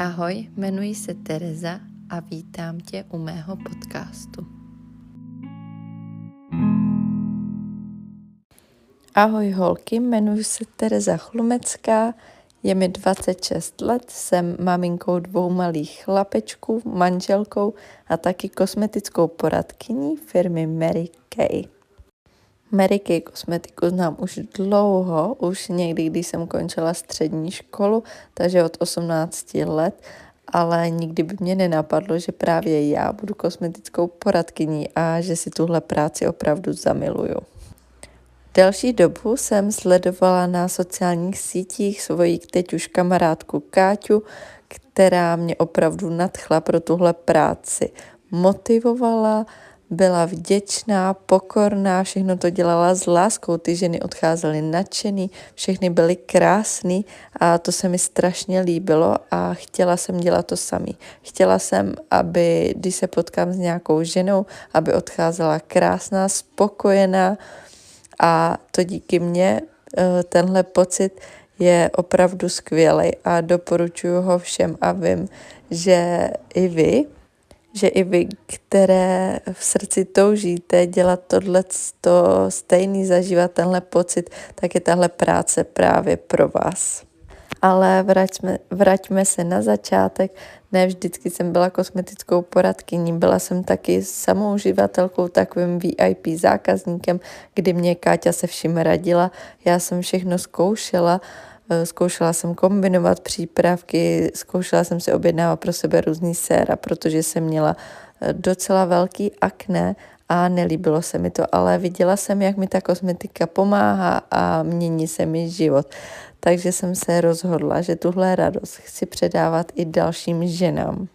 Ahoj, jmenuji se Tereza a vítám tě u mého podcastu. Ahoj holky, jmenuji se Tereza Chlumecká, je mi 26 let, jsem maminkou dvou malých chlapečků, manželkou a taky kosmetickou poradkyní firmy Mary Kay. Mary Kay kosmetiku znám už dlouho, už někdy, když jsem končila střední školu, takže od 18 let, ale nikdy by mě nenapadlo, že právě já budu kosmetickou poradkyní a že si tuhle práci opravdu zamiluju. Delší dobu jsem sledovala na sociálních sítích svoji teď už kamarádku Káťu, která mě opravdu nadchla pro tuhle práci. Motivovala, byla vděčná, pokorná, všechno to dělala s láskou, ty ženy odcházely nadšený, všechny byly krásný a to se mi strašně líbilo a chtěla jsem dělat to samý. Chtěla jsem, aby když se potkám s nějakou ženou, aby odcházela krásná, spokojená a to díky mně eh, tenhle pocit je opravdu skvělý a doporučuji ho všem a vím, že i vy že i vy, které v srdci toužíte dělat tohle to stejný, zažívat tenhle pocit, tak je tahle práce právě pro vás. Ale vraťme, vraťme se na začátek. Ne vždycky jsem byla kosmetickou poradkyní, byla jsem taky samou uživatelkou, takovým VIP zákazníkem, kdy mě Káťa se vším radila. Já jsem všechno zkoušela, zkoušela jsem kombinovat přípravky, zkoušela jsem si objednávat pro sebe různý séra, protože jsem měla eh, docela velký akné a nelíbilo se mi to, ale viděla jsem, jak mi ta kosmetika pomáhá a mění se mi život. Takže jsem se rozhodla, že tuhle radost chci předávat i dalším ženám.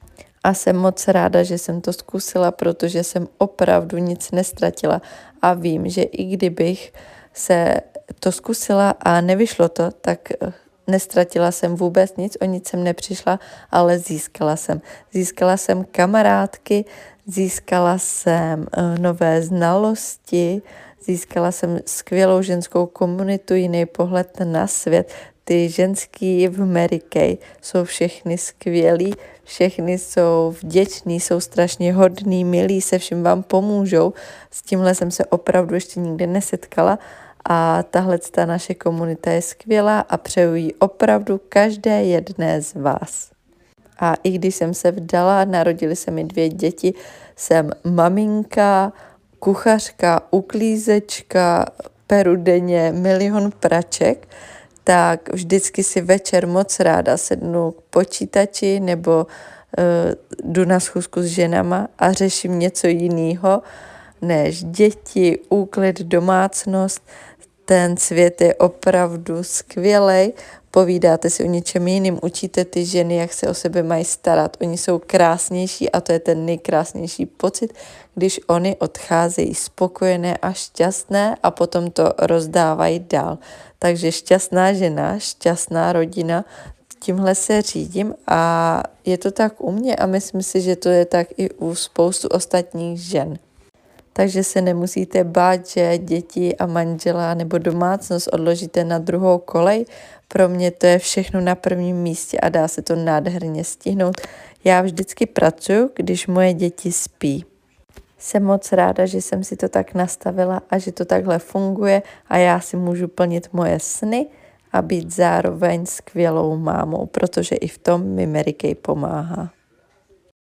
A jsem moc ráda, že jsem to zkusila, protože jsem opravdu nic nestratila a vím, že i kdybych se to zkusila a nevyšlo to, tak eh, nestratila jsem vůbec nic, o nic jsem nepřišla, ale získala jsem. Získala jsem kamarádky, získala jsem eh, nové znalosti, získala jsem skvělou ženskou komunitu, jiný pohled na svět. Ty ženský v Mary Kay jsou všechny skvělí, všechny jsou vděční, jsou strašně hodní, milí, se všem vám pomůžou. S tímhle jsem se opravdu ještě nikdy nesetkala a tahle ta naše komunita je skvělá a přeju ji opravdu každé jedné z vás. A i když jsem se vdala, narodili se mi dvě děti, jsem maminka, kuchařka, uklízečka, peru denně milion praček, tak vždycky si večer moc ráda sednu k počítači nebo uh, jdu na schůzku s ženama a řeším něco jiného než děti, úklid, domácnost, ten svět je opravdu skvělý. Povídáte si o něčem jiným, učíte ty ženy, jak se o sebe mají starat. Oni jsou krásnější a to je ten nejkrásnější pocit, když oni odcházejí spokojené a šťastné a potom to rozdávají dál. Takže šťastná žena, šťastná rodina, tímhle se řídím a je to tak u mě a myslím si, že to je tak i u spoustu ostatních žen takže se nemusíte bát, že děti a manžela nebo domácnost odložíte na druhou kolej. Pro mě to je všechno na prvním místě a dá se to nádherně stihnout. Já vždycky pracuji, když moje děti spí. Jsem moc ráda, že jsem si to tak nastavila a že to takhle funguje a já si můžu plnit moje sny a být zároveň skvělou mámou, protože i v tom mi Mary Kay pomáhá.